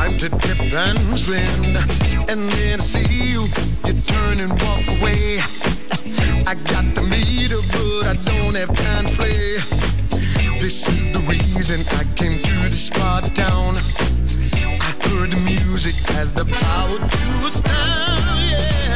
Time to dip and swim. And then I see you, you turn and walk away. I got the meter, but I don't have time to play. This is the reason I came to this part of town heard the music has the power to astound, yeah.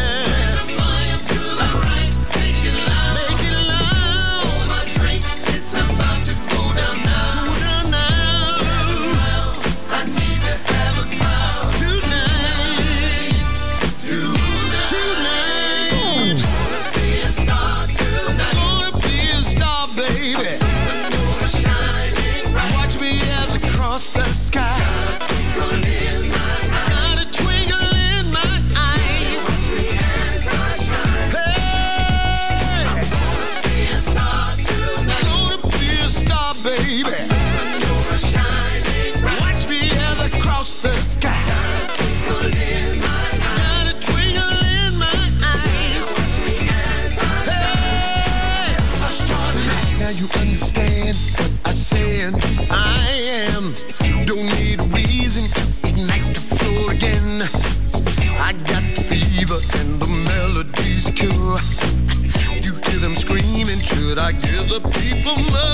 woman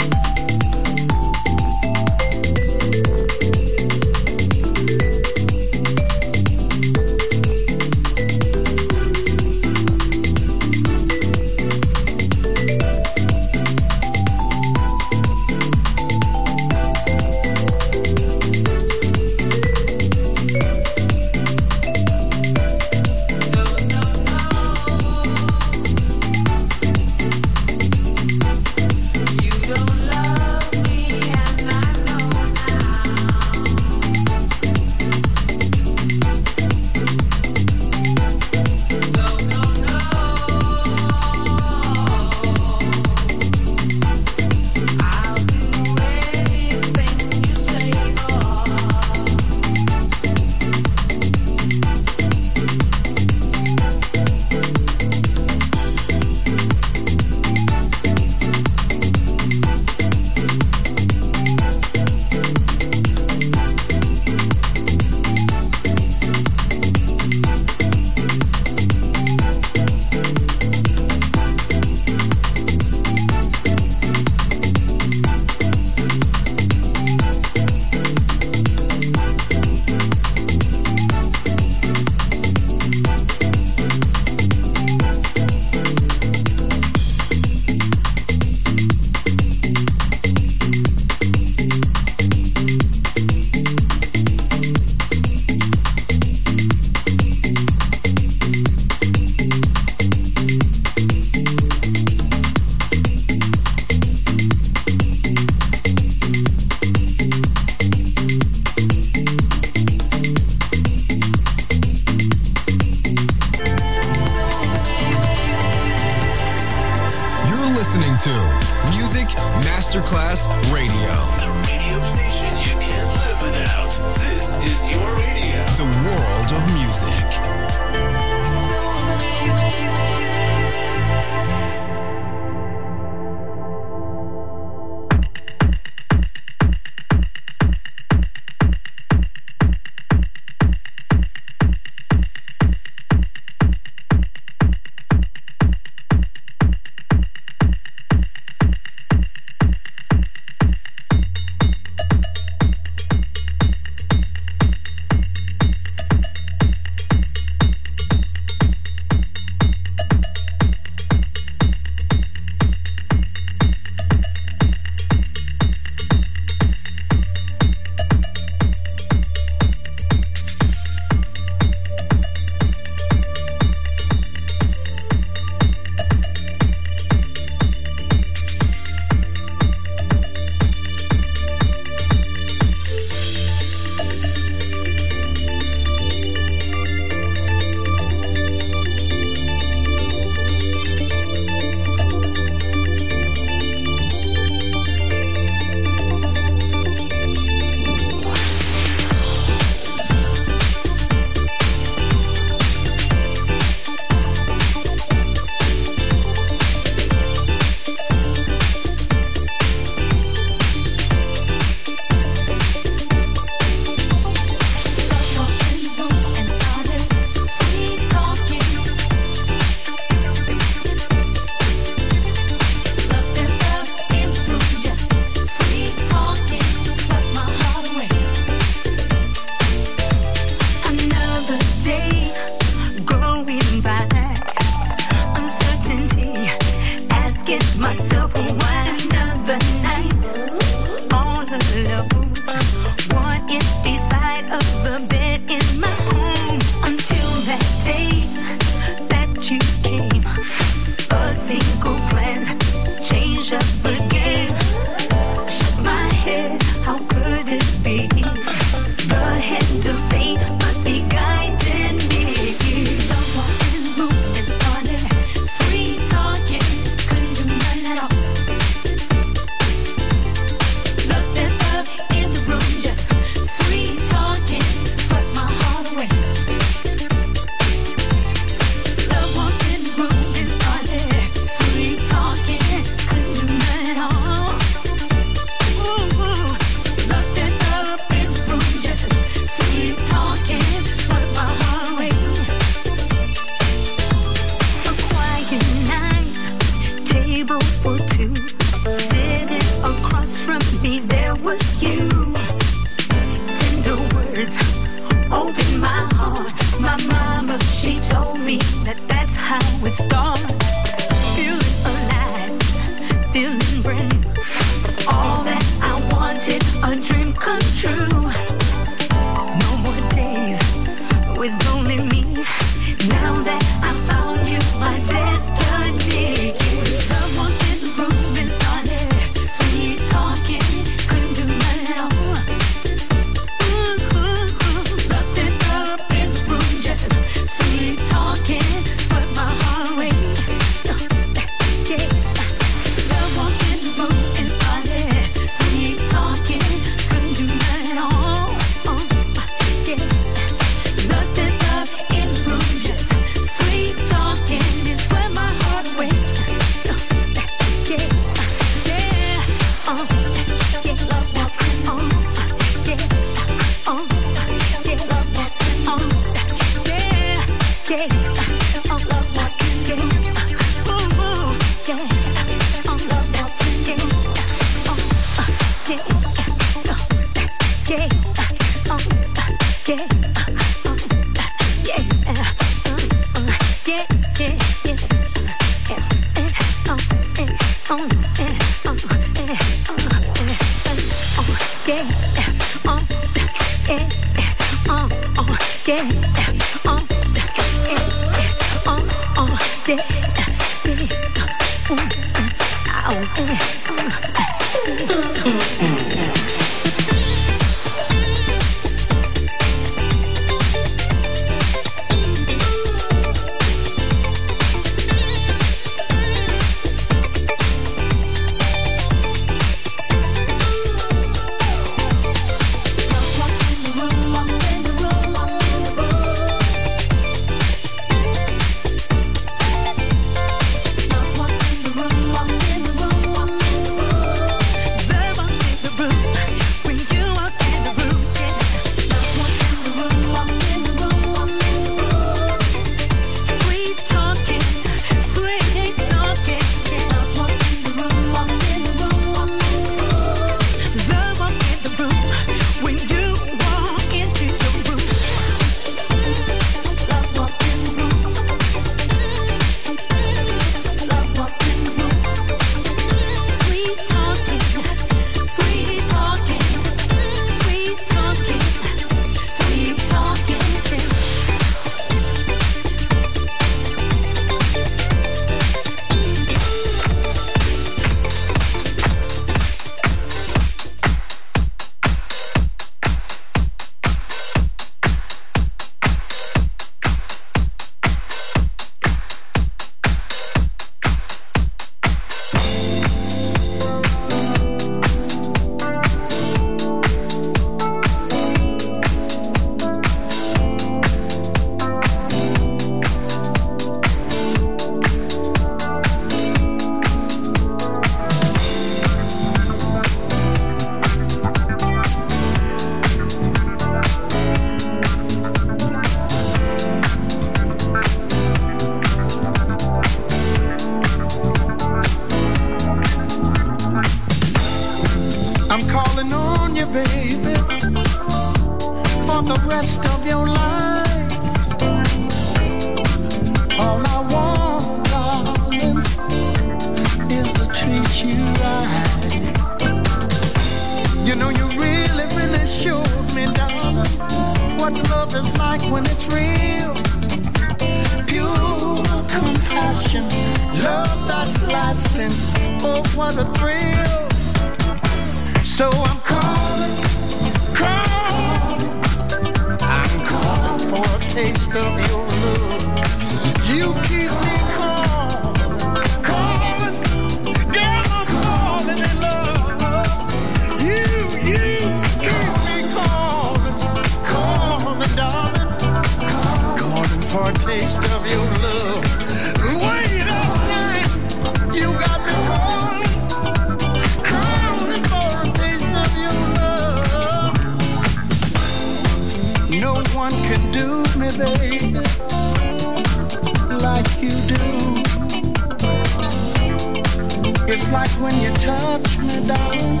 It's like when you touch me, darling,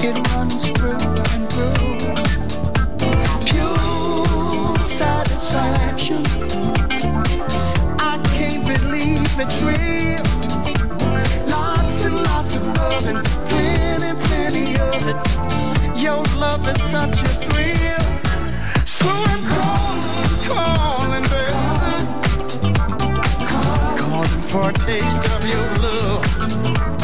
it runs through and through. Pure satisfaction. I can't believe it's real. Lots and lots of love and plenty, plenty of it. Your love is such a thrill. So I'm gone, for a taste of your love.